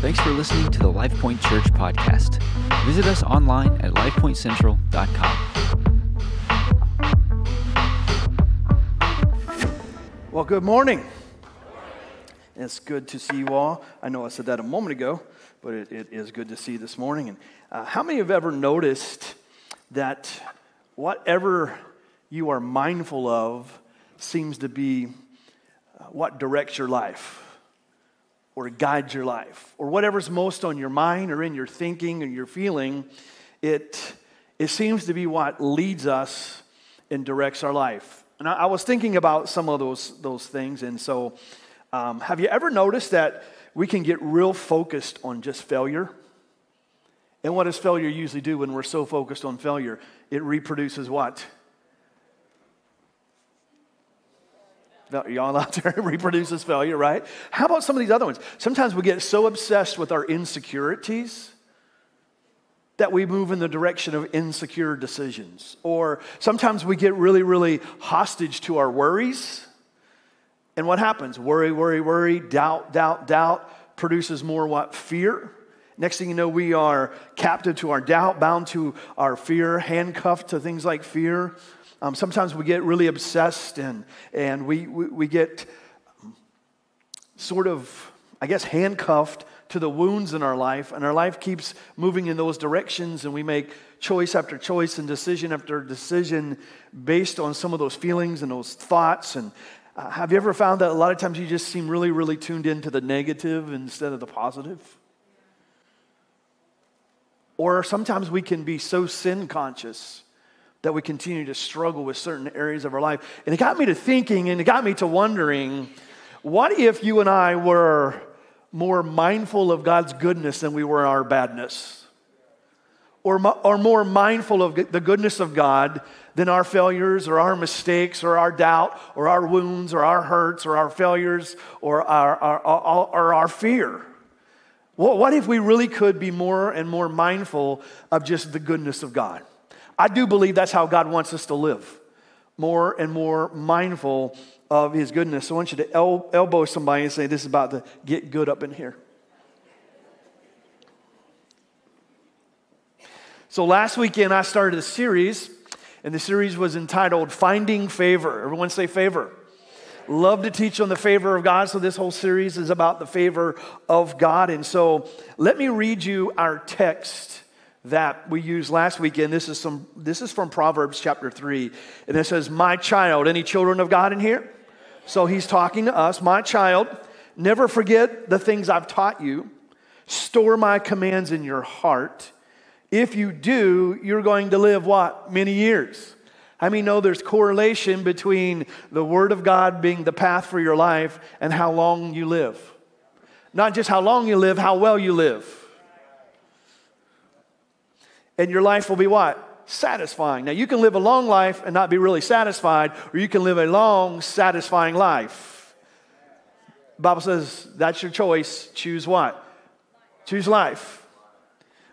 Thanks for listening to the LifePoint Church podcast. Visit us online at lifepointcentral.com. Well, good morning. It's good to see you all. I know I said that a moment ago, but it, it is good to see you this morning. And uh, how many have ever noticed that whatever you are mindful of seems to be uh, what directs your life? Or guides your life, or whatever's most on your mind or in your thinking or your feeling, it, it seems to be what leads us and directs our life. And I, I was thinking about some of those, those things, and so um, have you ever noticed that we can get real focused on just failure? And what does failure usually do when we're so focused on failure? It reproduces what? Y'all out there reproduces failure, right? How about some of these other ones? Sometimes we get so obsessed with our insecurities that we move in the direction of insecure decisions. Or sometimes we get really, really hostage to our worries. And what happens? Worry, worry, worry, doubt, doubt, doubt produces more what? Fear. Next thing you know, we are captive to our doubt, bound to our fear, handcuffed to things like fear. Um, sometimes we get really obsessed and, and we, we, we get sort of, I guess, handcuffed to the wounds in our life, and our life keeps moving in those directions, and we make choice after choice and decision after decision based on some of those feelings and those thoughts. And uh, have you ever found that a lot of times you just seem really, really tuned into the negative instead of the positive? Or sometimes we can be so sin conscious that we continue to struggle with certain areas of our life. And it got me to thinking and it got me to wondering what if you and I were more mindful of God's goodness than we were our badness? Or, or more mindful of the goodness of God than our failures or our mistakes or our doubt or our wounds or our hurts or our failures or our, our, our, or our fear? What if we really could be more and more mindful of just the goodness of God? I do believe that's how God wants us to live more and more mindful of his goodness. So I want you to el- elbow somebody and say, This is about to get good up in here. So last weekend, I started a series, and the series was entitled Finding Favor. Everyone say favor. Love to teach on the favor of God, so this whole series is about the favor of God. And so let me read you our text that we used last weekend. This is, some, this is from Proverbs chapter 3. And it says, My child, any children of God in here? So he's talking to us, My child, never forget the things I've taught you. Store my commands in your heart. If you do, you're going to live what? Many years. I mean, know there's correlation between the Word of God being the path for your life and how long you live. Not just how long you live, how well you live and your life will be what? Satisfying. Now, you can live a long life and not be really satisfied, or you can live a long, satisfying life. The Bible says that's your choice. Choose what? Choose life.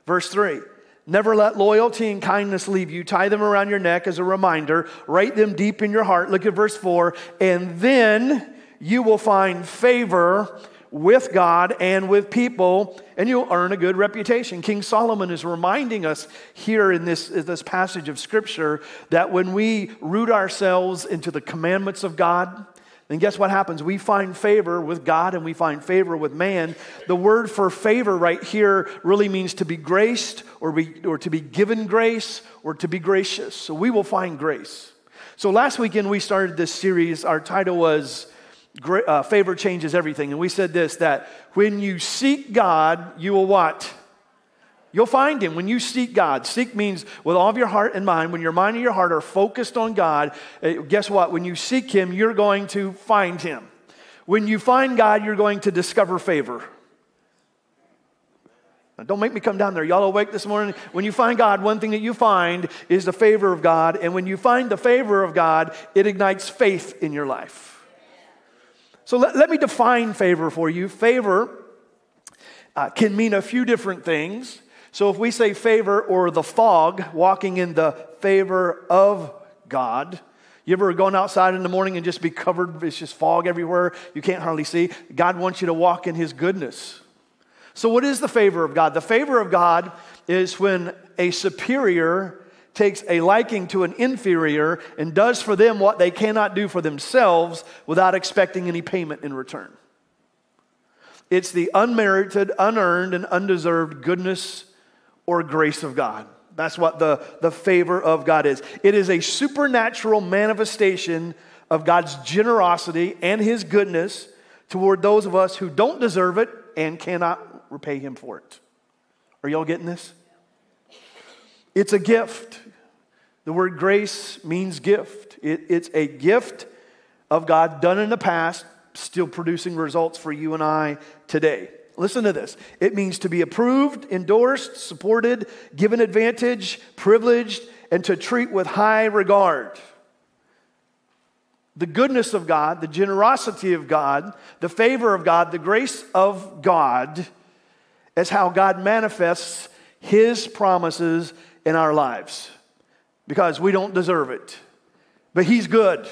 Verse 3 Never let loyalty and kindness leave you. Tie them around your neck as a reminder. Write them deep in your heart. Look at verse 4. And then you will find favor with God and with people, and you'll earn a good reputation. King Solomon is reminding us here in this, in this passage of Scripture that when we root ourselves into the commandments of God, then guess what happens? We find favor with God and we find favor with man. The word for favor right here really means to be graced or, be, or to be given grace or to be gracious. So we will find grace. So last weekend we started this series. Our title was uh, favor changes everything. And we said this that when you seek God, you will what? You'll find him when you seek God. Seek means with all of your heart and mind. When your mind and your heart are focused on God, uh, guess what? When you seek him, you're going to find him. When you find God, you're going to discover favor. Now, don't make me come down there. Y'all awake this morning? When you find God, one thing that you find is the favor of God. And when you find the favor of God, it ignites faith in your life. So let, let me define favor for you. Favor uh, can mean a few different things. So if we say favor or the fog, walking in the favor of God, you ever gone outside in the morning and just be covered, it's just fog everywhere, you can't hardly see? God wants you to walk in His goodness. So, what is the favor of God? The favor of God is when a superior takes a liking to an inferior and does for them what they cannot do for themselves without expecting any payment in return. It's the unmerited, unearned, and undeserved goodness or grace of God. That's what the, the favor of God is. It is a supernatural manifestation of God's generosity and His goodness toward those of us who don't deserve it and cannot repay Him for it. Are y'all getting this? It's a gift. The word grace means gift. It, it's a gift of God done in the past, still producing results for you and I today. Listen to this. It means to be approved, endorsed, supported, given advantage, privileged, and to treat with high regard. The goodness of God, the generosity of God, the favor of God, the grace of God is how God manifests His promises in our lives because we don't deserve it. But He's good.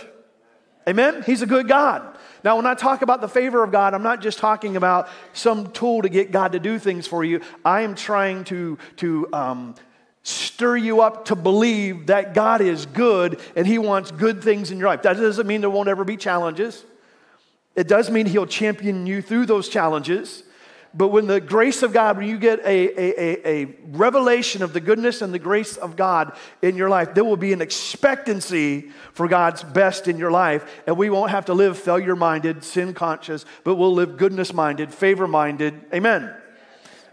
Amen? He's a good God. Now, when I talk about the favor of God, I'm not just talking about some tool to get God to do things for you. I am trying to, to um, stir you up to believe that God is good and He wants good things in your life. That doesn't mean there won't ever be challenges. It does mean He'll champion you through those challenges. But when the grace of God, when you get a, a, a, a, revelation of the goodness and the grace of God in your life, there will be an expectancy for God's best in your life. And we won't have to live failure minded, sin conscious, but we'll live goodness minded, favor minded. Amen.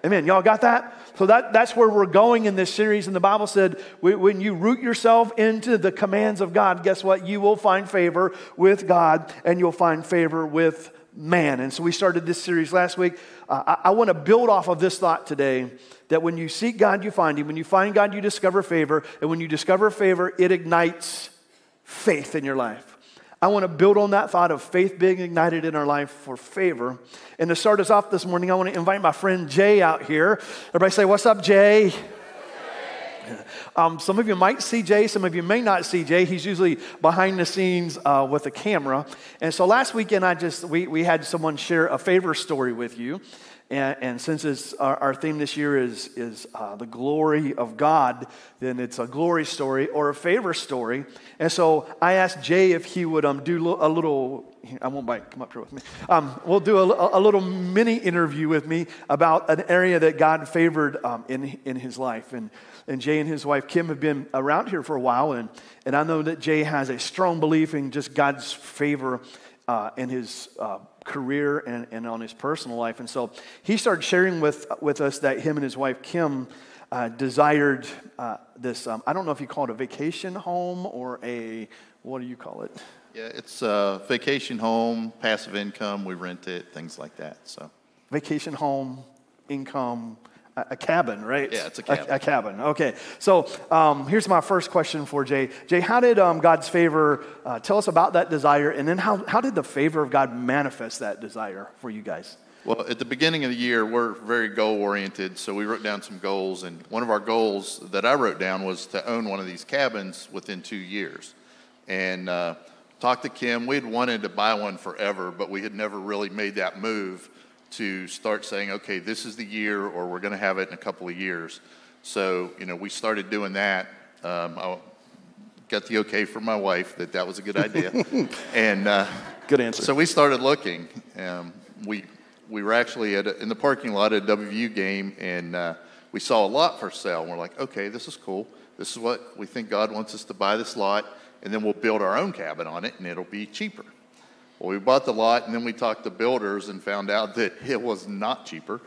Amen. Y'all got that? So that, that's where we're going in this series. And the Bible said, when you root yourself into the commands of God, guess what? You will find favor with God and you'll find favor with man. And so we started this series last week. Uh, I, I want to build off of this thought today that when you seek God, you find Him. When you find God, you discover favor. And when you discover favor, it ignites faith in your life. I want to build on that thought of faith being ignited in our life for favor. And to start us off this morning, I want to invite my friend Jay out here. Everybody say, What's up, Jay? Um, some of you might see Jay, some of you may not see Jay. He's usually behind the scenes uh, with a camera. And so last weekend, I just we, we had someone share a favor story with you. And, and since our, our, theme this year is, is uh, the glory of God, then it's a glory story or a favor story. And so I asked Jay if he would um, do a little, I won't bite, come up here with me. Um, we'll do a, a, little mini interview with me about an area that God favored um, in, in his life. And, and Jay and his wife Kim have been around here for a while. And, and I know that Jay has a strong belief in just God's favor uh, in his uh, career and, and on his personal life. And so he started sharing with, with us that him and his wife, Kim, uh, desired uh, this, um, I don't know if you call it a vacation home or a, what do you call it? Yeah, it's a vacation home, passive income, we rent it, things like that. So, vacation home, income, a cabin, right? Yeah, it's a cabin. A, a cabin. Okay. So um, here's my first question for Jay. Jay, how did um, God's favor uh, tell us about that desire, and then how how did the favor of God manifest that desire for you guys? Well, at the beginning of the year, we're very goal oriented, so we wrote down some goals, and one of our goals that I wrote down was to own one of these cabins within two years, and. Uh, talked to Kim. We had wanted to buy one forever, but we had never really made that move to start saying, okay, this is the year, or we're going to have it in a couple of years. So, you know, we started doing that. Um, I got the okay from my wife that that was a good idea. and uh, good answer. So we started looking. Um, we we were actually at a, in the parking lot at a WVU game, and uh, we saw a lot for sale. And we're like, okay, this is cool. This is what we think God wants us to buy this lot, and then we'll build our own cabin on it, and it'll be cheaper. Well, we bought the lot and then we talked to builders and found out that it was not cheaper.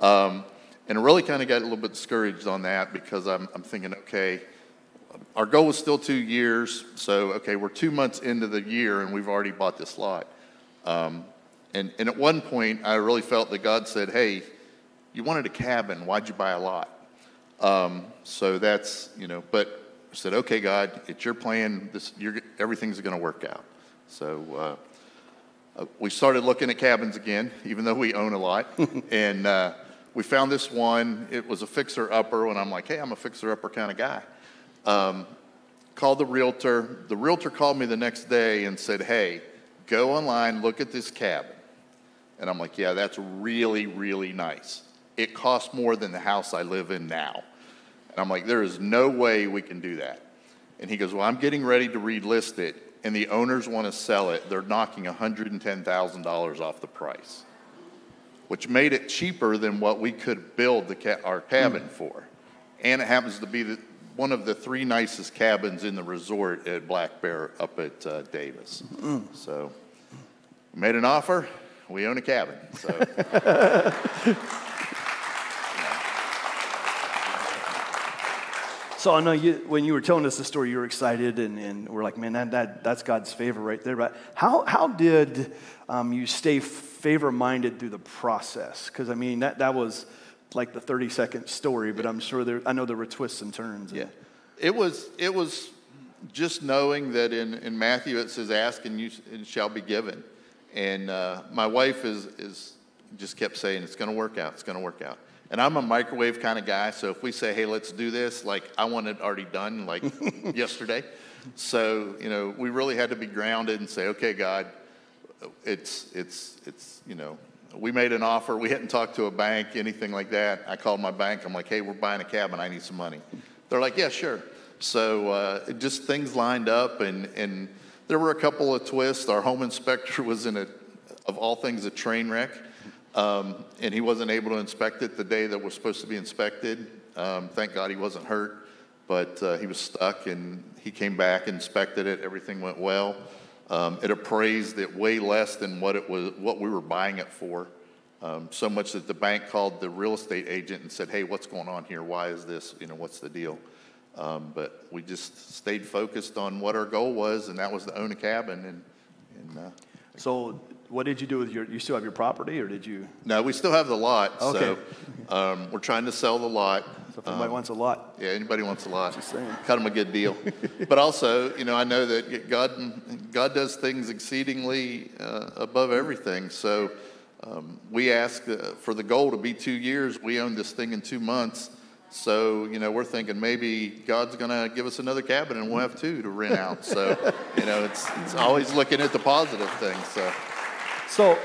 Um, and really kind of got a little bit discouraged on that because I'm, I'm thinking, okay, our goal was still two years. So, okay, we're two months into the year and we've already bought this lot. Um, and, and at one point, I really felt that God said, hey, you wanted a cabin. Why'd you buy a lot? Um, so that's, you know, but I said, okay, God, it's your plan. This, everything's going to work out. So, uh, uh, we started looking at cabins again, even though we own a lot. and uh, we found this one. It was a fixer upper, and I'm like, hey, I'm a fixer upper kind of guy. Um, called the realtor. The realtor called me the next day and said, hey, go online, look at this cabin. And I'm like, yeah, that's really, really nice. it costs more than the house I live in now. And I'm like, there is no way we can do that. And he goes, well, I'm getting ready to relist it, and the owners want to sell it. They're knocking $110,000 off the price, which made it cheaper than what we could build the ca- our cabin mm. for. And it happens to be the, one of the three nicest cabins in the resort at Black Bear up at uh, Davis. Mm. So, made an offer. We own a cabin. So. So I know you, when you were telling us the story, you were excited, and, and we're like, man, that, that, that's God's favor right there. But how, how did um, you stay favor minded through the process? Because I mean, that, that was like the 30 second story, but I'm sure there, I know there were twists and turns. Yeah. It was, it was just knowing that in, in Matthew it says, ask and you and shall be given. And uh, my wife is, is just kept saying, it's going to work out, it's going to work out. And I'm a microwave kind of guy, so if we say, hey, let's do this, like I want it already done, like yesterday. So, you know, we really had to be grounded and say, okay, God, it's, it's, it's, you know, we made an offer. We hadn't talked to a bank, anything like that. I called my bank. I'm like, hey, we're buying a cabin. I need some money. They're like, yeah, sure. So uh, just things lined up, and, and there were a couple of twists. Our home inspector was in a, of all things, a train wreck. Um, and he wasn't able to inspect it the day that was supposed to be inspected. Um, thank God he wasn't hurt, but uh, he was stuck and he came back, inspected it, everything went well. Um, it appraised it way less than what it was, what we were buying it for. Um, so much that the bank called the real estate agent and said, "Hey, what's going on here? Why is this? You know, what's the deal?" Um, but we just stayed focused on what our goal was, and that was to own a cabin. And, and uh, so, what did you do with your? You still have your property, or did you? No, we still have the lot. Okay. So um, we're trying to sell the lot. So if anybody um, wants a lot. Yeah, anybody wants a lot. Just saying. Cut them a good deal. but also, you know, I know that God God does things exceedingly uh, above everything. So um, we ask uh, for the goal to be two years. We own this thing in two months. So, you know, we're thinking maybe God's going to give us another cabin and we'll have two to rent out. So, you know, it's, it's always looking at the positive things. So. So,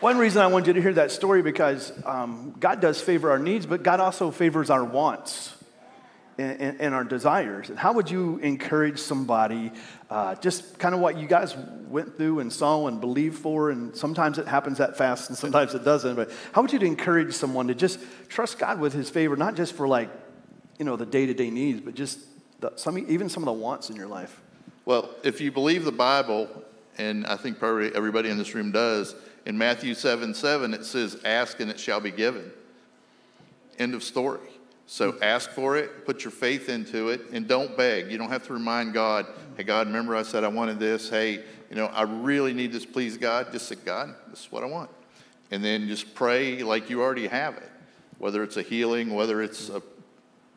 one reason I wanted you to hear that story because um, God does favor our needs, but God also favors our wants and, and, and our desires. And how would you encourage somebody, uh, just kind of what you guys went through and saw and believed for? And sometimes it happens that fast and sometimes it doesn't. But how would you encourage someone to just trust God with his favor, not just for like, you know, the day to day needs, but just the, some, even some of the wants in your life? Well, if you believe the Bible, and I think probably everybody in this room does. In Matthew 7 7, it says, Ask and it shall be given. End of story. So ask for it, put your faith into it, and don't beg. You don't have to remind God, hey, God, remember I said I wanted this. Hey, you know, I really need this, please, God. Just say, God, this is what I want. And then just pray like you already have it, whether it's a healing, whether it's a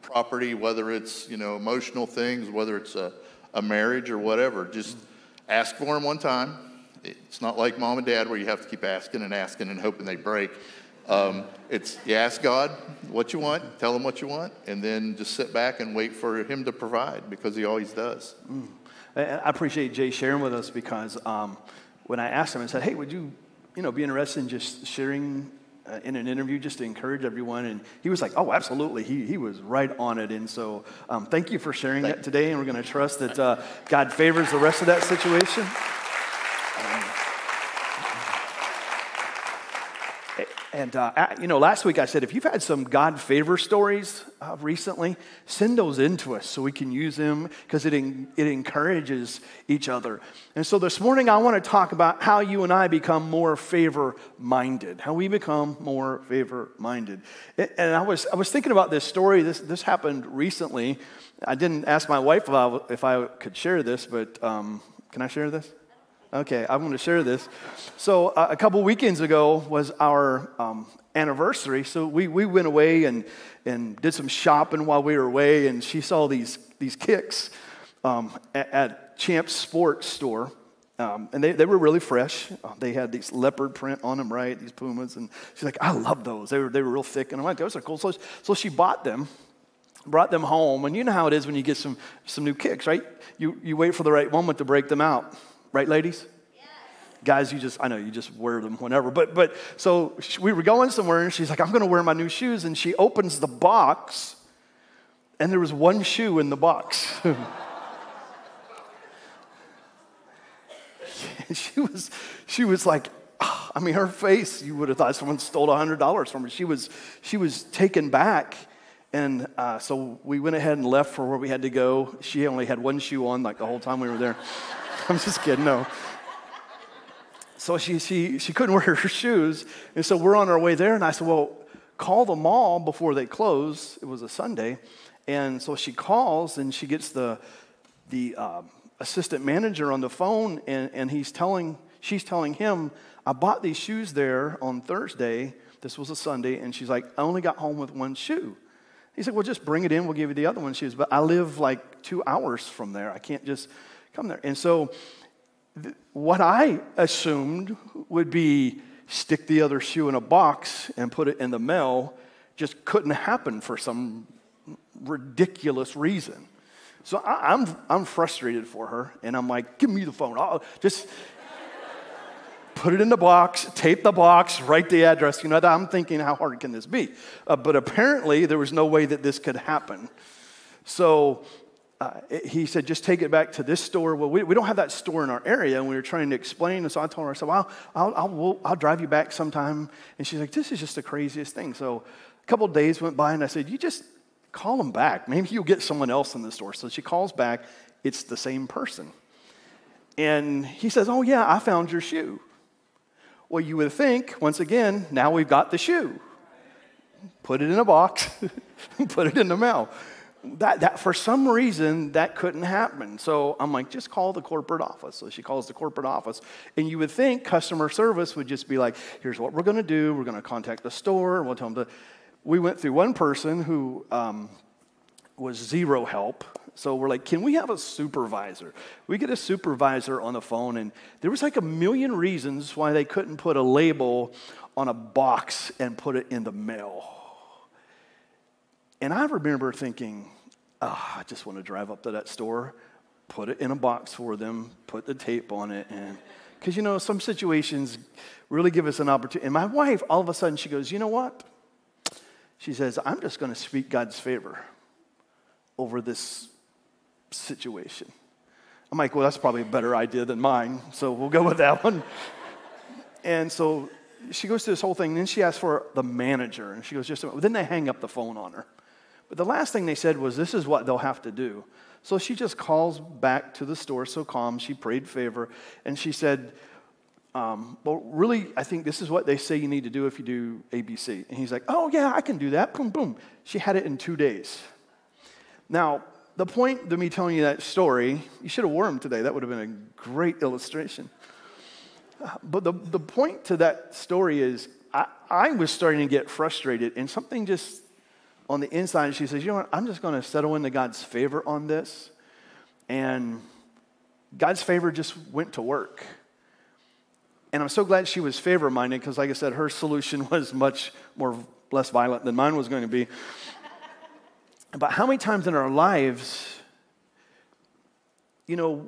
property, whether it's, you know, emotional things, whether it's a, a marriage or whatever. Just Ask for them one time. It's not like mom and dad where you have to keep asking and asking and hoping they break. Um, it's you ask God what you want, tell him what you want, and then just sit back and wait for him to provide because he always does. Mm. I appreciate Jay sharing with us because um, when I asked him, I said, "Hey, would you, you know, be interested in just sharing uh, in an interview just to encourage everyone. And he was like, oh, absolutely. He, he was right on it. And so um, thank you for sharing thank that today. And we're going to trust that uh, God favors the rest of that situation. And, uh, you know, last week I said if you've had some God favor stories uh, recently, send those in to us so we can use them because it, it encourages each other. And so this morning I want to talk about how you and I become more favor minded, how we become more favor minded. And I was, I was thinking about this story. This, this happened recently. I didn't ask my wife if I, if I could share this, but um, can I share this? Okay, I want to share this. So, uh, a couple weekends ago was our um, anniversary. So, we, we went away and, and did some shopping while we were away, and she saw these, these kicks um, at, at Champ's Sports Store. Um, and they, they were really fresh. Uh, they had these leopard print on them, right? These pumas. And she's like, I love those. They were, they were real thick. And I'm like, those are cool. So, so she bought them, brought them home. And you know how it is when you get some, some new kicks, right? You, you wait for the right moment to break them out. Right, ladies? Guys, you just, I know you just wear them whenever. But, but so we were going somewhere and she's like, I'm going to wear my new shoes. And she opens the box and there was one shoe in the box. she was, she was like, oh, I mean, her face, you would have thought someone stole $100 from her. She was, she was taken back. And uh, so we went ahead and left for where we had to go. She only had one shoe on like the whole time we were there. I'm just kidding, no. So she, she, she couldn't wear her shoes. And so we're on our way there. And I said, Well, call the mall before they close. It was a Sunday. And so she calls and she gets the, the uh, assistant manager on the phone. And, and he's telling, she's telling him, I bought these shoes there on Thursday. This was a Sunday. And she's like, I only got home with one shoe. He said, Well, just bring it in. We'll give you the other one shoes. But I live like two hours from there. I can't just come there. And so what I assumed would be stick the other shoe in a box and put it in the mail just couldn't happen for some ridiculous reason. So I, am I'm, I'm frustrated for her, and I'm like, give me the phone. I'll just put it in the box, tape the box, write the address. You know, I'm thinking, how hard can this be? Uh, but apparently, there was no way that this could happen. So uh, he said, just take it back to this store. Well, we, we don't have that store in our area. And we were trying to explain. And so I told her, I said, well, I'll, I'll, we'll, I'll drive you back sometime. And she's like, this is just the craziest thing. So a couple days went by and I said, you just call them back. Maybe you'll get someone else in the store. So she calls back. It's the same person. And he says, oh, yeah, I found your shoe. Well, you would think, once again, now we've got the shoe. Put it in a box, put it in the mail that, that for some reason that couldn't happen. So i'm like just call the corporate office. So she calls the corporate office. And you would think customer service would just be like here's what we're going to do. We're going to contact the store. We'll tell them to we went through one person who um, was zero help. So we're like can we have a supervisor? We get a supervisor on the phone and there was like a million reasons why they couldn't put a label on a box and put it in the mail. And I remember thinking, oh, I just want to drive up to that store, put it in a box for them, put the tape on it, and because you know some situations really give us an opportunity. And my wife, all of a sudden, she goes, you know what? She says, I'm just going to speak God's favor over this situation. I'm like, well, that's probably a better idea than mine, so we'll go with that one. and so she goes through this whole thing, and then she asks for the manager, and she goes, just a minute. Then they hang up the phone on her. But the last thing they said was, This is what they'll have to do. So she just calls back to the store so calm. She prayed favor, and she said, um, Well, really, I think this is what they say you need to do if you do ABC. And he's like, Oh, yeah, I can do that. Boom, boom. She had it in two days. Now, the point of me telling you that story, you should have worn them today. That would have been a great illustration. But the, the point to that story is I, I was starting to get frustrated, and something just on the inside, she says, You know what? I'm just going to settle into God's favor on this. And God's favor just went to work. And I'm so glad she was favor minded because, like I said, her solution was much more less violent than mine was going to be. but how many times in our lives, you know,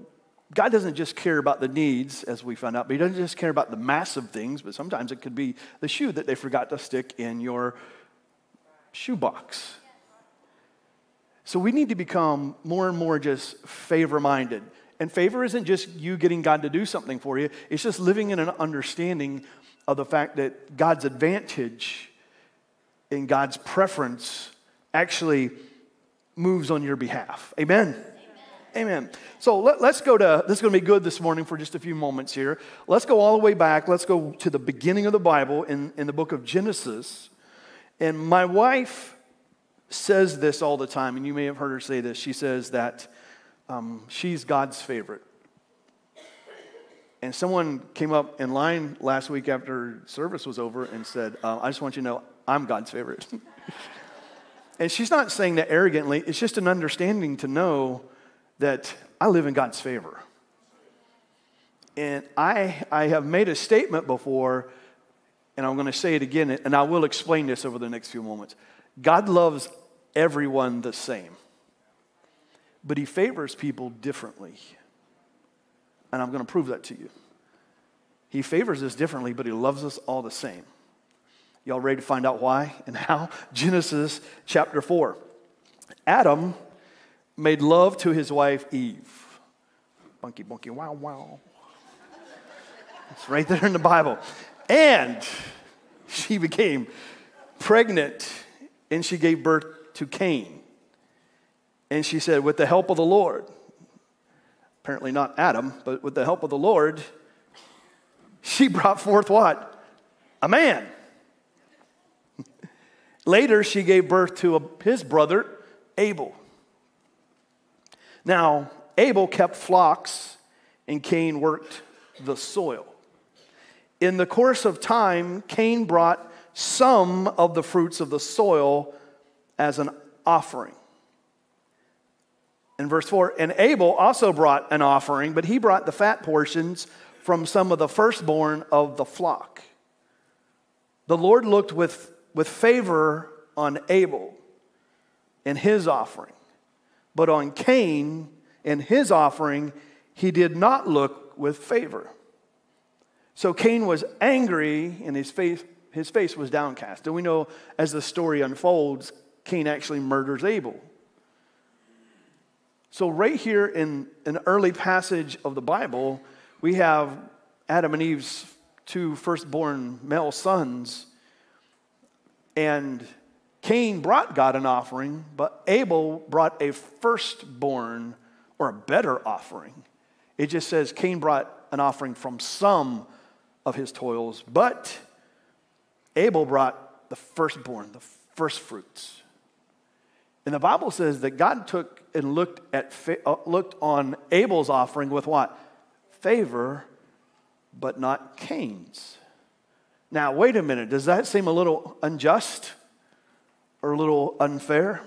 God doesn't just care about the needs, as we found out, but He doesn't just care about the massive things, but sometimes it could be the shoe that they forgot to stick in your shoebox. So we need to become more and more just favor minded. And favor isn't just you getting God to do something for you, it's just living in an understanding of the fact that God's advantage and God's preference actually moves on your behalf. Amen. Amen. So let, us go to, this is going to be good this morning for just a few moments here. Let's go all the way back. Let's go to the beginning of the Bible in, in the book of Genesis. And my wife says this all the time, and you may have heard her say this. She says that um, she's God's favorite. And someone came up in line last week after service was over and said, uh, I just want you to know I'm God's favorite. and she's not saying that arrogantly, it's just an understanding to know that I live in God's favor. And I, I have made a statement before and I'm going to say it again, and I will explain this over the next few moments. God loves everyone the same, but He favors people differently. And I'm going to prove that to you. He favors us differently, but He loves us all the same. Y'all ready to find out why and how? Genesis chapter 4. Adam made love to his wife Eve. Bunky, bunky, wow, wow. It's right there in the Bible. And she became pregnant and she gave birth to Cain. And she said, with the help of the Lord, apparently not Adam, but with the help of the Lord, she brought forth what? A man. Later, she gave birth to a, his brother, Abel. Now, Abel kept flocks, and Cain worked the soil. In the course of time, Cain brought some of the fruits of the soil as an offering. In verse 4, and Abel also brought an offering, but he brought the fat portions from some of the firstborn of the flock. The Lord looked with, with favor on Abel and his offering, but on Cain and his offering, he did not look with favor. So Cain was angry and his face, his face was downcast. And we know as the story unfolds, Cain actually murders Abel. So, right here in an early passage of the Bible, we have Adam and Eve's two firstborn male sons. And Cain brought God an offering, but Abel brought a firstborn or a better offering. It just says Cain brought an offering from some of his toils, but Abel brought the firstborn, the first fruits. And the Bible says that God took and looked at uh, looked on Abel's offering with what? Favor, but not Cain's. Now, wait a minute. Does that seem a little unjust or a little unfair?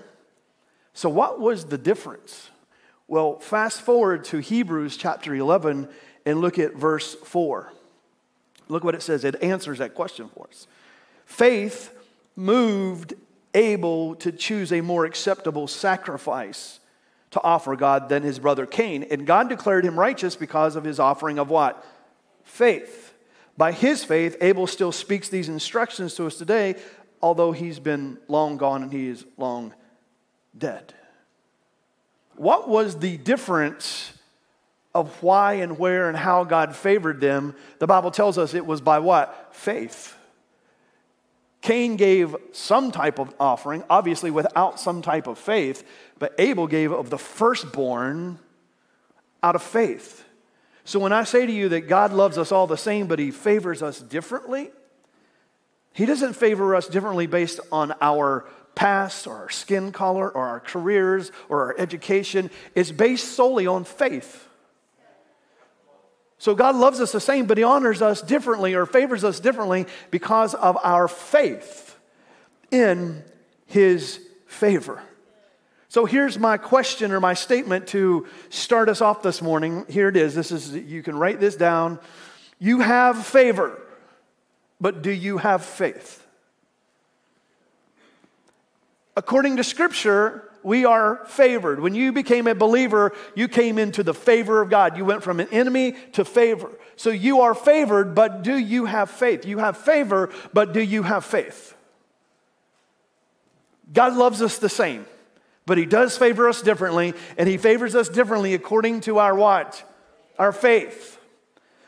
So, what was the difference? Well, fast forward to Hebrews chapter 11 and look at verse 4. Look what it says. It answers that question for us. Faith moved Abel to choose a more acceptable sacrifice to offer God than his brother Cain. And God declared him righteous because of his offering of what? Faith. By his faith, Abel still speaks these instructions to us today, although he's been long gone and he is long dead. What was the difference of why and where and how God favored them? The Bible tells us it was by what? Faith. Cain gave some type of offering, obviously without some type of faith, but Abel gave of the firstborn out of faith. So when I say to you that God loves us all the same, but he favors us differently, he doesn't favor us differently based on our past or our skin color or our careers or our education. It's based solely on faith. So God loves us the same, but He honors us differently or favors us differently because of our faith in His favor. So here's my question or my statement to start us off this morning. Here it is. This is you can write this down. You have favor, but do you have faith? According to scripture, we are favored. When you became a believer, you came into the favor of God. You went from an enemy to favor. So you are favored, but do you have faith? You have favor, but do you have faith? God loves us the same. But he does favor us differently, and he favors us differently according to our what? Our faith.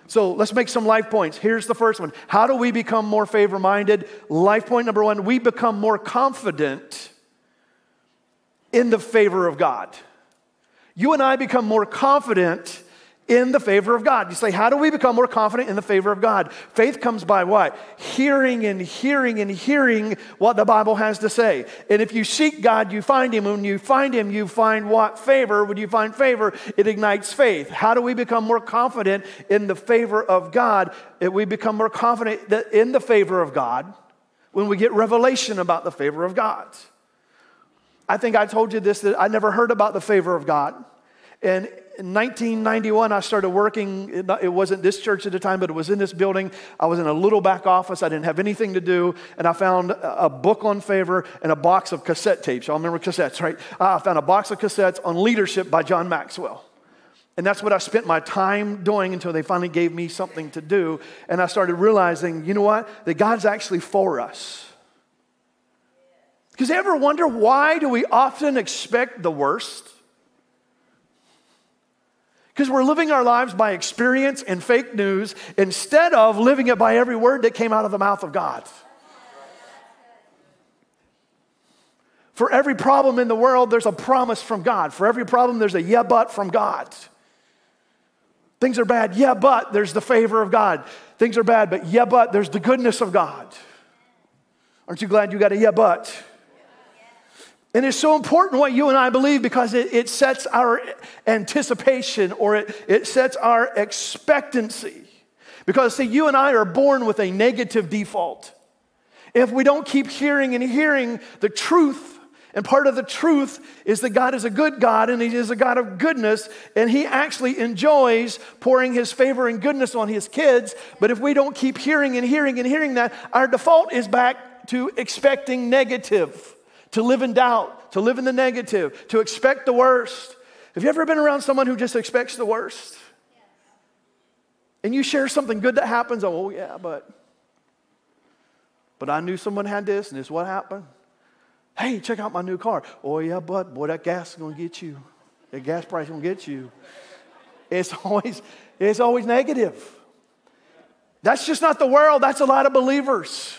So let's make some life points. Here's the first one. How do we become more favor minded? Life point number one we become more confident in the favor of God. You and I become more confident in the favor of God. You say, how do we become more confident in the favor of God? Faith comes by what? Hearing and hearing and hearing what the Bible has to say. And if you seek God, you find Him. When you find Him, you find what? Favor. When you find favor, it ignites faith. How do we become more confident in the favor of God? We become more confident in the favor of God when we get revelation about the favor of God. I think I told you this that I never heard about the favor of God. And in 1991, I started working. It wasn't this church at the time, but it was in this building. I was in a little back office. I didn't have anything to do. And I found a book on favor and a box of cassette tapes. Y'all remember cassettes, right? Ah, I found a box of cassettes on leadership by John Maxwell. And that's what I spent my time doing until they finally gave me something to do. And I started realizing, you know what? That God's actually for us. Because ever wonder why do we often expect the worst? Because we're living our lives by experience and fake news instead of living it by every word that came out of the mouth of God. For every problem in the world, there's a promise from God. For every problem, there's a yeah, but from God. Things are bad, yeah, but there's the favor of God. Things are bad, but yeah, but there's the goodness of God. Aren't you glad you got a yeah, but? And it's so important what you and I believe because it, it sets our anticipation or it, it sets our expectancy. Because, see, you and I are born with a negative default. If we don't keep hearing and hearing the truth and part of the truth is that God is a good God and He is a God of goodness, and He actually enjoys pouring His favor and goodness on His kids. But if we don't keep hearing and hearing and hearing that, our default is back to expecting negative, to live in doubt, to live in the negative, to expect the worst. Have you ever been around someone who just expects the worst? And you share something good that happens, oh, yeah, but. But I knew someone had this, and this is what happened. Hey, check out my new car. Oh, yeah, but boy, that gas is to get you. That gas price is to get you. It's always, it's always negative. That's just not the world, that's a lot of believers.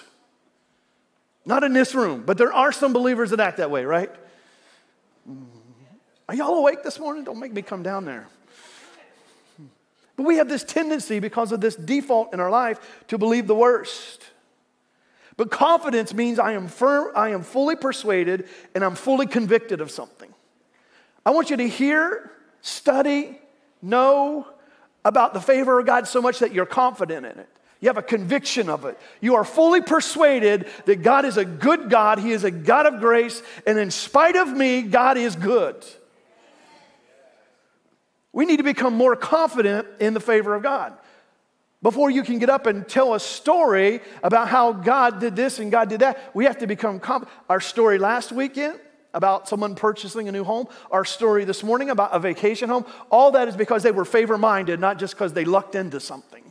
Not in this room, but there are some believers that act that way, right? Are y'all awake this morning? Don't make me come down there. But we have this tendency because of this default in our life to believe the worst. But confidence means I am firm, I am fully persuaded, and I'm fully convicted of something. I want you to hear, study, know about the favor of God so much that you're confident in it. You have a conviction of it. You are fully persuaded that God is a good God, He is a God of grace, and in spite of me, God is good. We need to become more confident in the favor of God before you can get up and tell a story about how God did this and God did that, we have to become our story last weekend about someone purchasing a new home, our story this morning about a vacation home, all that is because they were favor minded, not just because they lucked into something.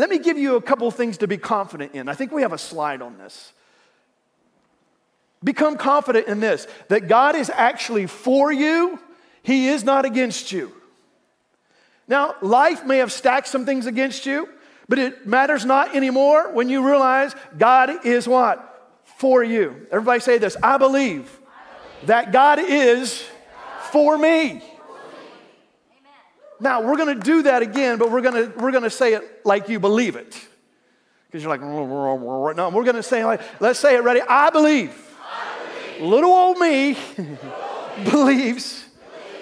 Let me give you a couple things to be confident in. I think we have a slide on this. Become confident in this that God is actually for you, He is not against you. Now, life may have stacked some things against you, but it matters not anymore when you realize God is what? For you. Everybody say this I believe, that God is for me. Now, we're going to do that again, but we're going to, we're going to say it like you believe it. Because you're like, no, we're going to say like, let's say it ready. I believe. I believe. Little old me believes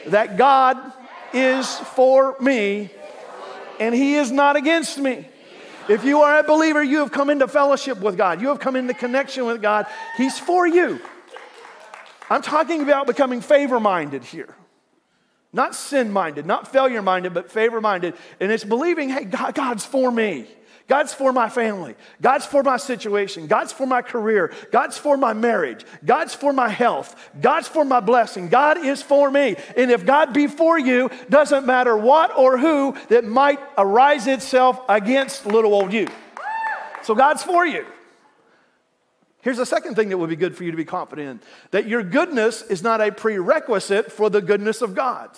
that God is for me, and He is not against me. If you are a believer, you have come into fellowship with God, you have come into connection with God. He's for you. I'm talking about becoming favor minded here. Not sin minded, not failure minded, but favor minded. And it's believing, hey, God, God's for me. God's for my family. God's for my situation. God's for my career. God's for my marriage. God's for my health. God's for my blessing. God is for me. And if God be for you, doesn't matter what or who that might arise itself against little old you. So God's for you. Here's the second thing that would be good for you to be confident in that your goodness is not a prerequisite for the goodness of God.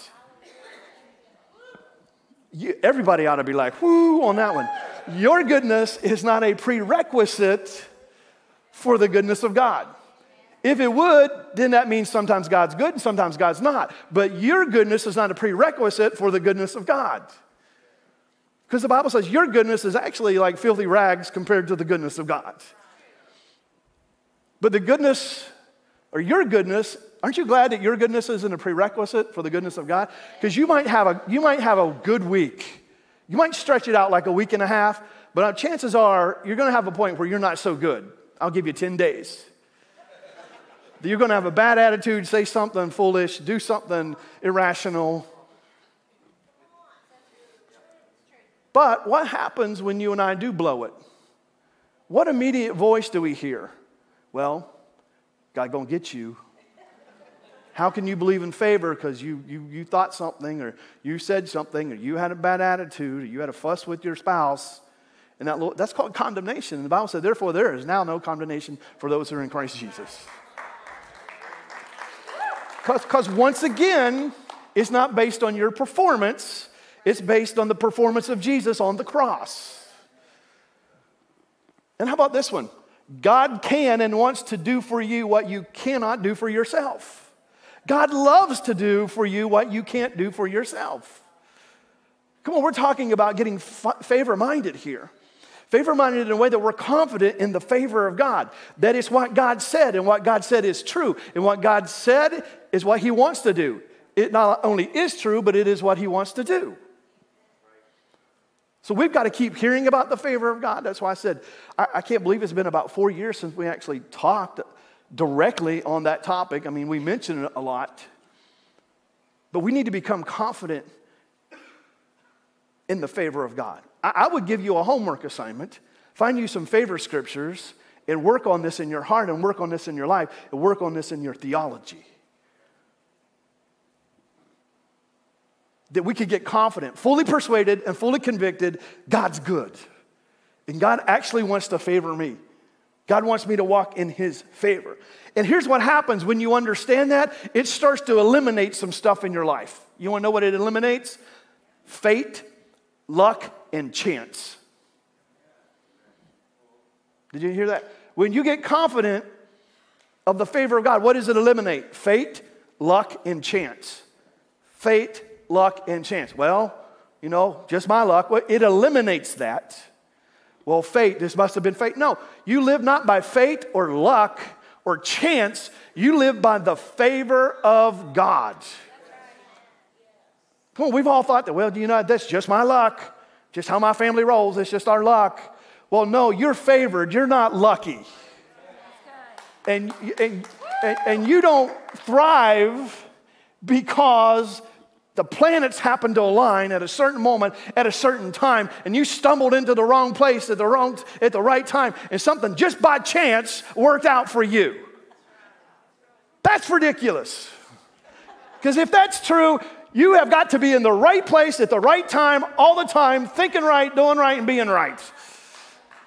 You, everybody ought to be like, whoo, on that one. Your goodness is not a prerequisite for the goodness of God. If it would, then that means sometimes God's good and sometimes God's not. But your goodness is not a prerequisite for the goodness of God. Because the Bible says your goodness is actually like filthy rags compared to the goodness of God. But the goodness, or your goodness, aren't you glad that your goodness isn't a prerequisite for the goodness of God? Because you might have a you might have a good week. You might stretch it out like a week and a half, but chances are you're going to have a point where you're not so good. I'll give you 10 days. You're going to have a bad attitude, say something foolish, do something irrational. But what happens when you and I do blow it? What immediate voice do we hear? Well, God gonna get you. How can you believe in favor? Because you, you, you thought something, or you said something, or you had a bad attitude, or you had a fuss with your spouse. And that, that's called condemnation. And the Bible said, therefore, there is now no condemnation for those who are in Christ Jesus. Because once again, it's not based on your performance, it's based on the performance of Jesus on the cross. And how about this one? God can and wants to do for you what you cannot do for yourself. God loves to do for you what you can't do for yourself. Come on, we're talking about getting favor minded here. Favor minded in a way that we're confident in the favor of God. That is what God said, and what God said is true. And what God said is what He wants to do. It not only is true, but it is what He wants to do. So we've got to keep hearing about the favor of God. That's why I said, I, I, can't believe it's been about four years since we actually talked directly on that topic. I mean, we mention it a lot. But we need to become confident in the favor of God. I, I would give you a homework assignment, find you some favor scriptures, and work on this in your heart, and work on this in your life, and work on this in your theology. That we could get confident, fully persuaded, and fully convicted God's good. And God actually wants to favor me. God wants me to walk in His favor. And here's what happens when you understand that it starts to eliminate some stuff in your life. You wanna know what it eliminates? Fate, luck, and chance. Did you hear that? When you get confident of the favor of God, what does it eliminate? Fate, luck, and chance. Fate, luck, and chance. Well, you know, just my luck. Well, it eliminates that. Well, fate, this must have been fate. No, you live not by fate or luck or chance, you live by the favor of God. On, we've all thought that, well, do you know, that's just my luck, just how my family rolls, it's just our luck. Well, no, you're favored, you're not lucky. And, and, and you don't thrive because the planets happened to align at a certain moment at a certain time and you stumbled into the wrong place at the wrong at the right time and something just by chance worked out for you. That's ridiculous. Because if that's true you have got to be in the right place at the right time all the time thinking right doing right and being right.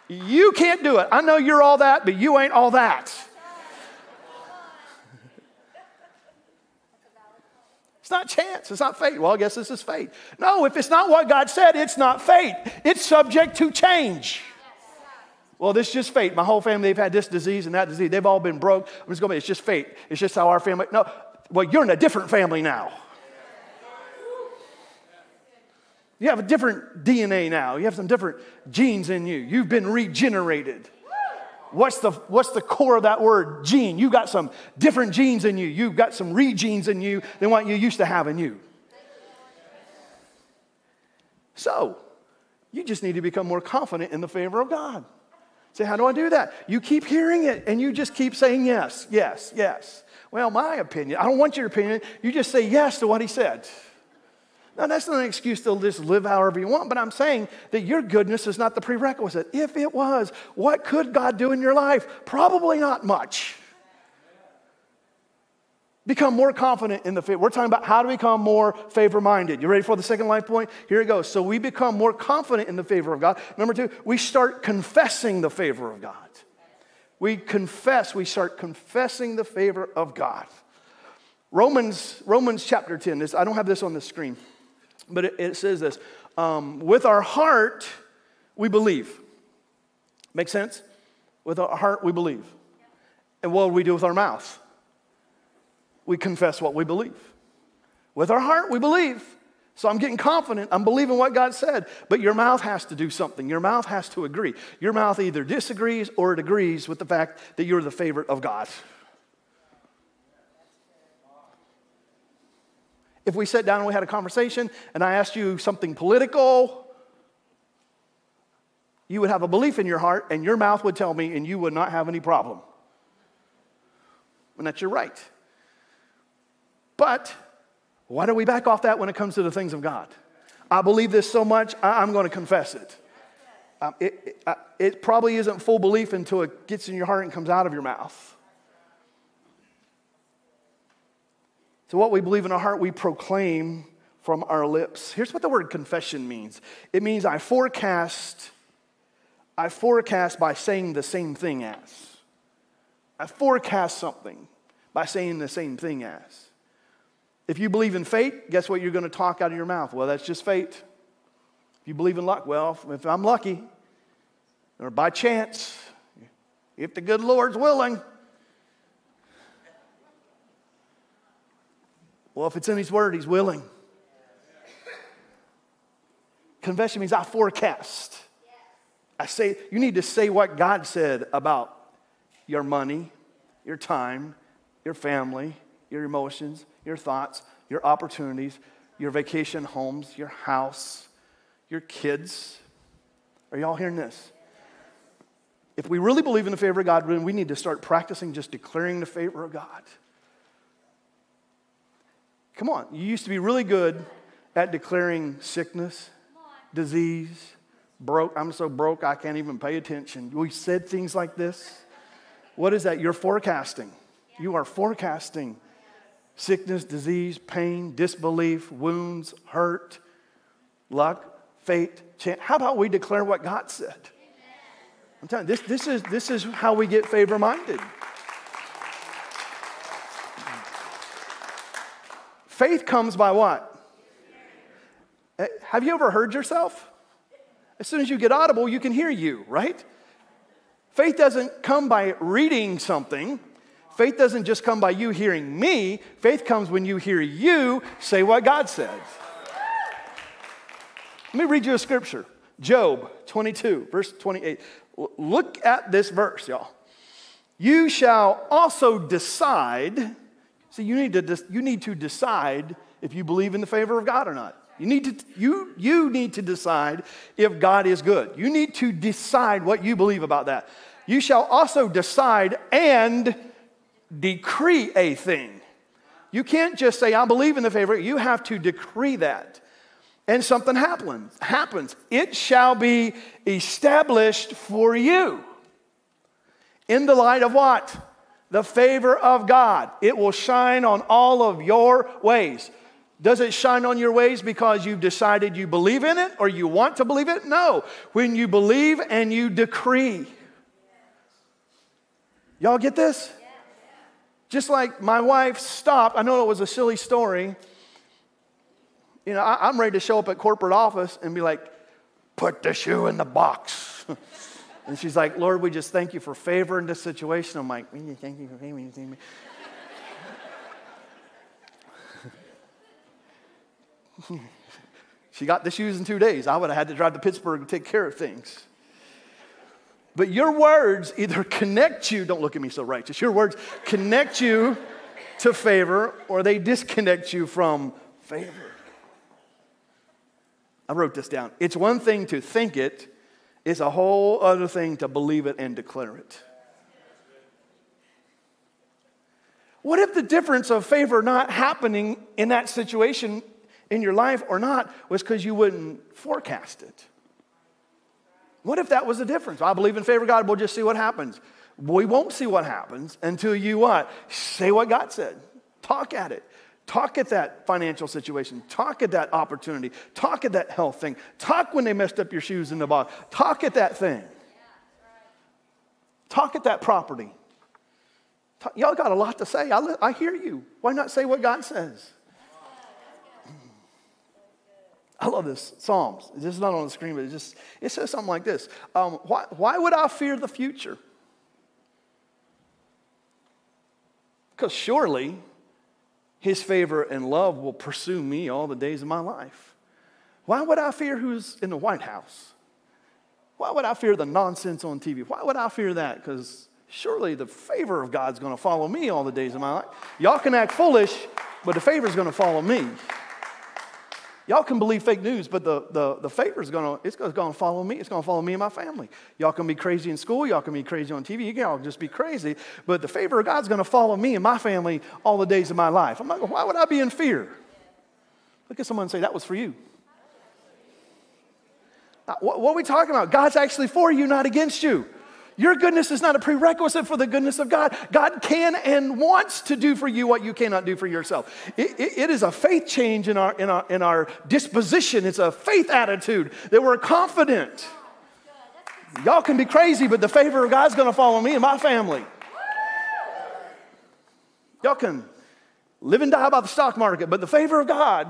You can't do it. I know you're all that but you ain't all that It's not chance. It's not fate. Well, I guess this is fate. No, if it's not what God said, it's not fate. It's subject to change. Well, this is just fate. My whole family, they've had this disease and that disease. They've all been broke. I'm just going to it's just fate. It's just how our family. No, well, you're in a different family now. You have a different DNA now. You have some different genes in you. You've been regenerated. What's the, what's the core of that word? Gene. You've got some different genes in you. You've got some re-genes in you than what you used to have in you. So, you just need to become more confident in the favor of God. Say, how do I do that? You keep hearing it and you just keep saying yes, yes, yes. Well, my opinion, I don't want your opinion. You just say yes to what he said. Now, that's not an excuse to just live however you want, but I'm saying that your goodness is not the prerequisite. If it was, what could God do in your life? Probably not much. Become more confident in the faith. We're talking about how to become more favor minded. You ready for the second life point? Here it goes. So we become more confident in the favor of God. Number two, we start confessing the favor of God. We confess, we start confessing the favor of God. Romans, Romans chapter 10, this, I don't have this on the screen. But it, it says this um, with our heart, we believe. Make sense? With our heart, we believe. And what do we do with our mouth? We confess what we believe. With our heart, we believe. So I'm getting confident. I'm believing what God said. But your mouth has to do something. Your mouth has to agree. Your mouth either disagrees or it agrees with the fact that you're the favorite of God. If we sat down and we had a conversation and I asked you something political, you would have a belief in your heart and your mouth would tell me and you would not have any problem. And that's your right. But why do we back off that when it comes to the things of God? I believe this so much, I'm going to confess it. Um, it, it, uh, it probably isn't full belief until it gets in your heart and comes out of your mouth. So, what we believe in our heart, we proclaim from our lips. Here's what the word confession means it means I forecast, I forecast by saying the same thing as. I forecast something by saying the same thing as. If you believe in fate, guess what you're going to talk out of your mouth? Well, that's just fate. If you believe in luck, well, if I'm lucky, or by chance, if the good Lord's willing, well, if it's in His Word, He's willing. Confession means I forecast. I say, you need to say what God said about your money, your time, your family, your emotions, your thoughts, your opportunities, your vacation homes, your house, your kids. Are y'all hearing this? If we really believe in the favor of God, then we need to start practicing just declaring the favor of God. Come on, you used to be really good at declaring sickness, disease, broke. I'm so broke I can't even pay attention. We said things like this. What is that? You're forecasting. You are forecasting sickness, disease, pain, disbelief, wounds, hurt, luck, fate, chance. How about we declare what God said? I'm telling you, this, this, is, this is how we get favor minded. Faith comes by what? Eh, have you ever heard yourself? As soon as you get audible, you can hear you, right? Faith doesn't come by reading something. Faith doesn't just come by you hearing me. Faith comes when you hear you say what God says. Let me read you a scripture Job 22, verse 28. Look at this verse, y'all. You shall also decide. See, you need to, you need to decide if you believe in the favor of God or not. You need, to, you, you need to decide if God is good. You need to decide what you believe about that. You shall also decide and decree a thing. You can't just say, I believe in the favor. You have to decree that. And something happens. happens. It shall be established for you. In the light of what? The favor of God. It will shine on all of your ways. Does it shine on your ways because you've decided you believe in it or you want to believe it? No. When you believe and you decree. Y'all get this? Just like my wife stopped, I know it was a silly story. You know, I, am ready to show up at corporate office and be like, put the shoe in the box. and she's like, Lord, we just thank you for favor in this situation. I'm like, thank you for favor. she got the shoes in two days. I would have had to drive to Pittsburgh and take care of things. But your words either connect you, don't look at me so righteous, your words connect you to favor or they disconnect you from favor. I wrote this down. It's one thing to think it, it's a whole other thing to believe it and declare it. What if the difference of favor not happening in that situation in your life or not was because you wouldn't forecast it? What if that was the difference? I believe in favor of God, we'll just see what happens. We won't see what happens until you what? Say what God said. Talk at it. Talk at that financial situation. Talk at that opportunity. Talk at that health thing. Talk when they messed up your shoes in the box. Talk at that thing. Talk at that property. Talk, y'all got a lot to say. I, I hear you. Why not say what God says? I love this. Psalms. This is not on the screen, but it just it says something like this. Um, why, why would I fear the future? Because surely his favor and love will pursue me all the days of my life. Why would I fear who's in the White House? Why would I fear the nonsense on TV? Why would I fear that? Because surely the favor of God's going to follow me all the days of my life. Y'all can act foolish, but the favor is going to follow me. Y'all can believe fake news, but the, the, the favor is going to, it's to follow me. It's going to follow me and my family. Y'all can be crazy in school. Y'all can be crazy on TV. You can all just be crazy. But the favor of God's going to follow me and my family all the days of my life. I'm like, why would I be in fear? Look at someone and say, that was for you. What, what are we talking about? God's actually for you, not against you. Your goodness is not a prerequisite for the goodness of God. God can and wants to do for you what you cannot do for yourself. It, it, it is a faith change in our, in, our, in our disposition, it's a faith attitude that we're confident. Y'all can be crazy, but the favor of God's gonna follow me and my family. Y'all can live and die by the stock market, but the favor of God.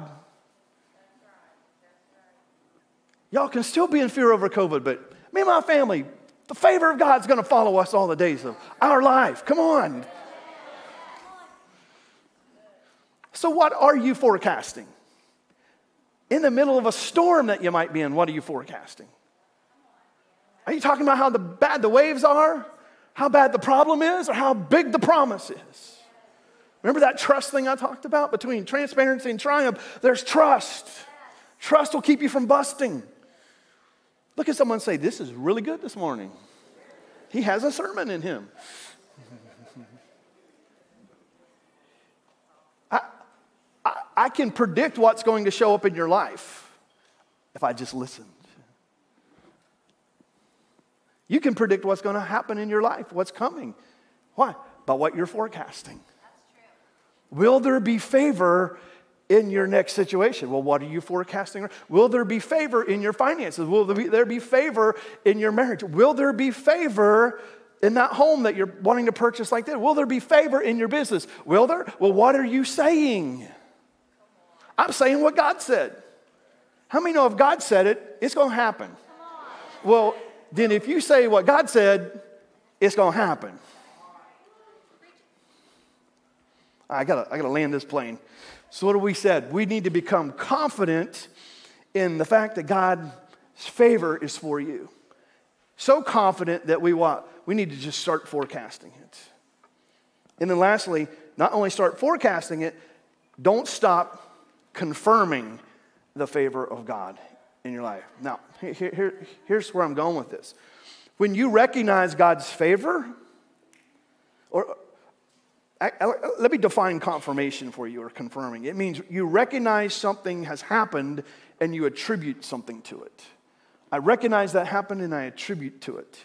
Y'all can still be in fear over COVID, but me and my family, the favor of God's going to follow us all the days of our life. Come on. So, what are you forecasting? In the middle of a storm that you might be in, what are you forecasting? Are you talking about how the bad the waves are? How bad the problem is? Or how big the promise is? Remember that trust thing I talked about between transparency and triumph? There's trust. Trust will keep you from busting. Look at someone say, This is really good this morning. He has a sermon in him. I, I, I, can predict what's going to show up in your life if I just listened. You can predict what's going to happen in your life, what's coming. Why? By what you're forecasting. Will there be favor in your next situation. Well, what are you forecasting? Will there be favor in your finances? Will there be, there be favor in your marriage? Will there be favor in that home that you're wanting to purchase like that? Will there be favor in your business? Will there? Well, what are you saying? I'm saying what God said. How many know if God said it, it's going to happen? Well, then if you say what God said, it's going to happen. I gotta, I gotta land this plane. So, what have we said? We need to become confident in the fact that God's favor is for you. So confident that we what? We need to just start forecasting it. And then, lastly, not only start forecasting it, don't stop confirming the favor of God in your life. Now, here, here, here's where I'm going with this. When you recognize God's favor, or Uh, uh, let me define confirmation for you or confirming. It means you recognize something has happened and you attribute something to it. I recognize that happened and I attribute to it.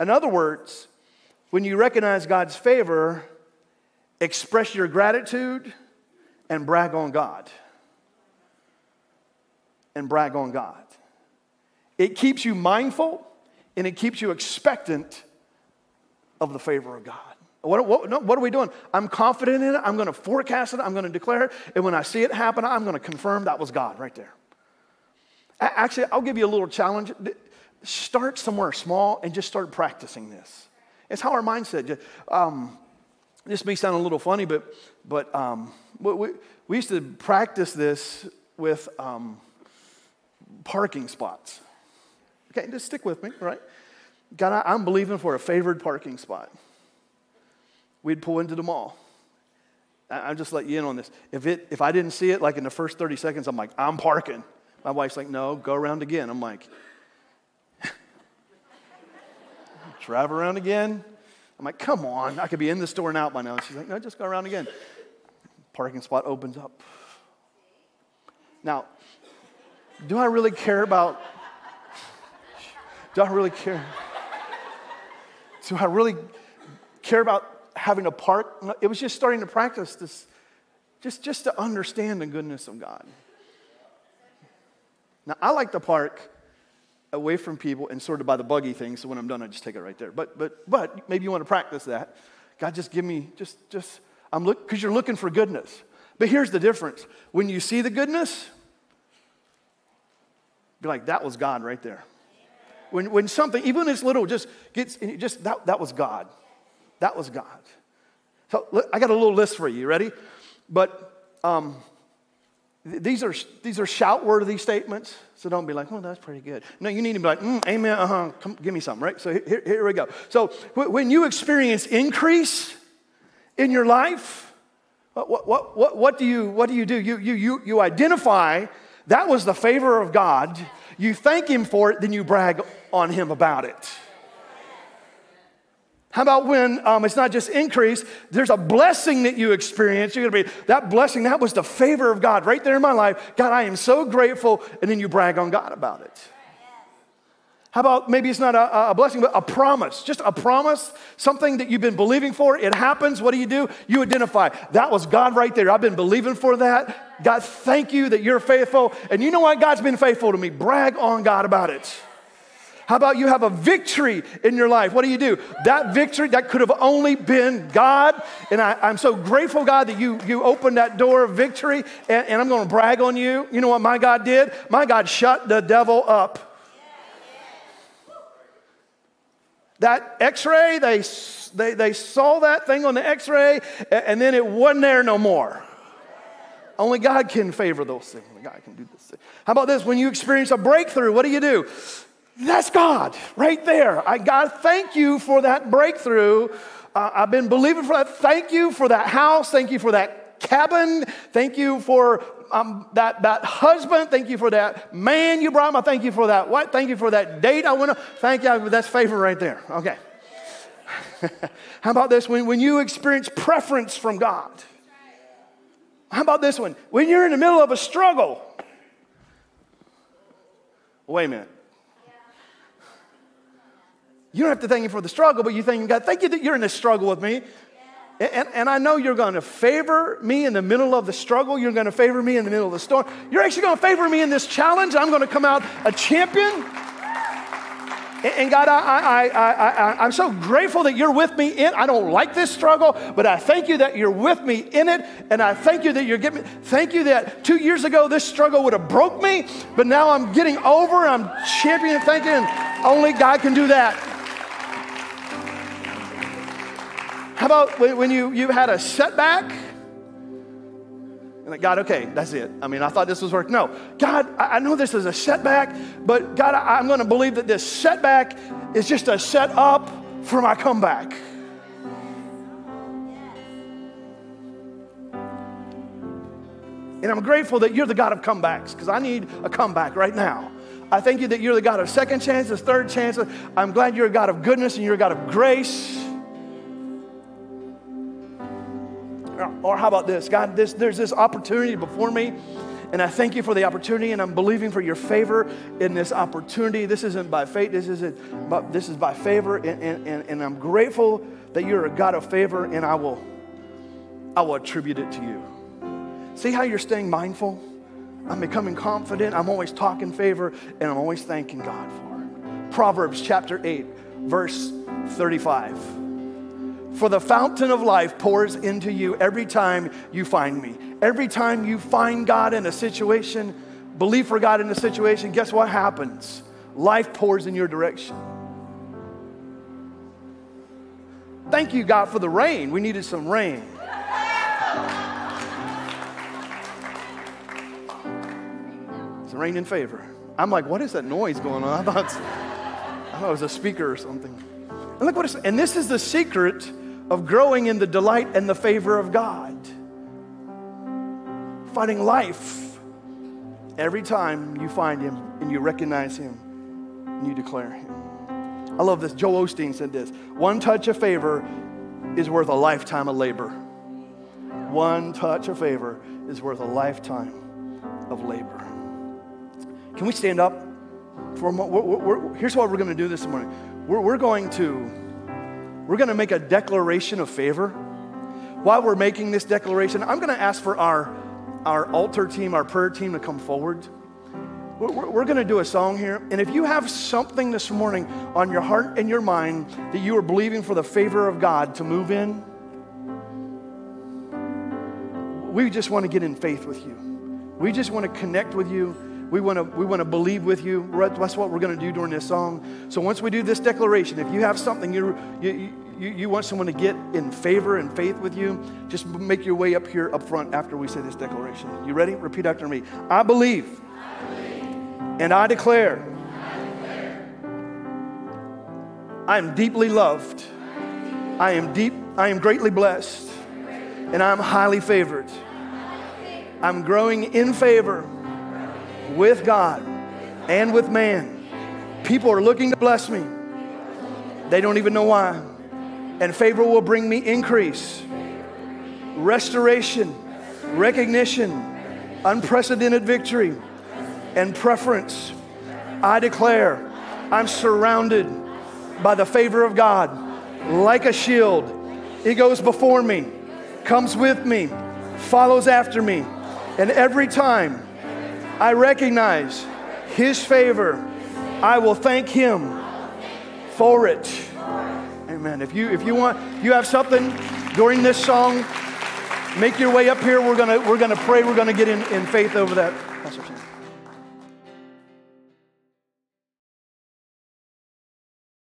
In other words, when you recognize God's favor, express your gratitude and brag on God. And brag on God. It keeps you mindful and it keeps you expectant of the favor of God. What, what, no, what are we doing? I'm confident in it. I'm going to forecast it. I'm going to declare it. And when I see it happen, I'm going to confirm that was God right there. Actually, I'll give you a little challenge. Start somewhere small and just start practicing this. It's how our mindset. Um, this may sound a little funny, but but um, we, we used to practice this with um, parking spots. Okay, just stick with me, right? God, I'm believing for a favored parking spot we'd pull into the mall. I'm just letting you in on this. If, it, if I didn't see it, like in the first 30 seconds, I'm like, I'm parking. My wife's like, no, go around again. I'm like, drive around again. I'm like, come on, I could be in the store and out by now. She's like, no, just go around again. Parking spot opens up. Now, do I really care about, do I really care? Do I really care about having a park. It was just starting to practice this, just, just to understand the goodness of God. Now, I like to park away from people and sort of by the buggy thing, so when I'm done, I just take it right there. But, but, but maybe you want to practice that. God, just give me, just, just, I'm look, because you're looking for goodness. But here's the difference. When you see the goodness, be like, that was God right there. When, when something, even this little, just gets, just that, that was God. That was God. So I got a little list for you. You ready? But um, these are these are shout worthy statements. So don't be like, "Oh, that's pretty good." No, you need to be like, mm, "Amen." Uh huh. Come, give me some, right? So here, here we go. So when you experience increase in your life, what, what, what, what do you what do you do? You, you, you, you identify that was the favor of God. You thank Him for it, then you brag on Him about it. How about when um, it's not just increase, there's a blessing that you experience. You're gonna be, that blessing, that was the favor of God right there in my life. God, I am so grateful. And then you brag on God about it. How about maybe it's not a, a, blessing, but a promise? Just a promise, something that you've been believing for. It happens. What do you do? You identify. That was God right there. I've been believing for that. God, thank you that you're faithful. And you know what? God's been faithful to me. Brag on God about it. How about you have a victory in your life? What do you do? That victory, that could have only been God. And I, am so grateful, God, that you, you opened that door of victory. And, and I'm going to brag on you. You know what my God did? My God shut the devil up. That x ray, they, they, they saw that thing on the x ray, and then it wasn't there no more. Only God can favor those things. Only God can do this thing. How about this? When you experience a breakthrough, what do you do? That's God right there. I, God, thank you for that breakthrough. Uh, I've been believing for that. Thank you for that house. Thank you for that cabin. Thank you for um, that, that husband. Thank you for that man you brought. I thank you for that what? Thank you for that date I went on. Thank you. That's favor right there. Okay. How about this? When, when you experience preference from God. How about this one? When you're in the middle of a struggle. Wait a minute. You don't have to thank Him for the struggle, but you thank God, thank you that you're in this struggle with me. And, and, I know you're going to favor me in the middle of the struggle. You're going to favor me in the middle of the storm. You're actually going to favor me in this challenge. I'm going to come out a champion. And, God, I, I, I, I, I'm so grateful that you're with me in. I don't like this struggle, but I thank you that you're with me in it. And I thank you that you're giving me, thank you that two years ago this struggle would have broke me, but now I'm getting over. I'm champion. Thank you. And only God can do that. How about when you, you had a setback? And like, God, okay, that's it. I mean, I thought this was work. No, God, I know this is a setback, but God, I'm going to believe that this setback is just a set up for my comeback. And I'm grateful that you're the God of comebacks because I need a comeback right now. I thank you that you're the God of second chances, third chances. I'm glad you're a God of goodness and you're a God of grace. Or how about this? God, this, there's this opportunity before me, and I thank you for the opportunity, and I'm believing for your favor in this opportunity. This isn't by fate, this isn't, but this is by favor, and, and, and, and I'm grateful that you're a God of favor, and I will, I will attribute it to you. See how you're staying mindful? I'm becoming confident. I'm always talking favor, and I'm always thanking God for it. Proverbs chapter 8, verse 35. For the fountain of life pours into you every time you find me. Every time you find God in a situation, believe for God in a situation, guess what happens? Life pours in your direction. Thank you, God, for the rain. We needed some rain. It's rain in favor. I'm like, what is that noise going on? I thought, I thought it was a speaker or something. And look what it's, and this is the secret of growing in the delight and the favor of God. Finding life every time you find Him and you recognize Him and you declare Him. I love this. Joel Osteen said this One touch of favor is worth a lifetime of labor. One touch of favor is worth a lifetime of labor. Can we stand up for a moment? Here's what we're going to do this morning. We're, we're going to we're going to make a declaration of favor. While we're making this declaration, I'm going to ask for our, our altar team, our prayer team to come forward. We're, we're going to do a song here. And if you have something this morning on your heart and your mind that you are believing for the favor of God to move in, we just want to get in faith with you. We just want to connect with you. We want to we want to believe with you. That's what we're going to do during this song. So once we do this declaration, if you have something you you, you, you want someone to get in favor and faith with you, just make your way up here up front after we say this declaration. You ready? Repeat after me. I believe, I believe. and I declare, I declare, I am deeply loved. I am deep. I am greatly blessed, and I am highly favored. I'm growing in favor with God and with man. People are looking to bless me. They don't even know why. And favor will bring me increase, restoration, recognition, unprecedented victory, and preference. I declare I'm surrounded by the favor of God like a shield. He goes before me, comes with me, follows after me. And every time I recognize His favor, I will thank Him for it. Amen. If you if you want you have something during this song, make your way up here. We're gonna we're gonna pray. We're gonna get in, in faith over that.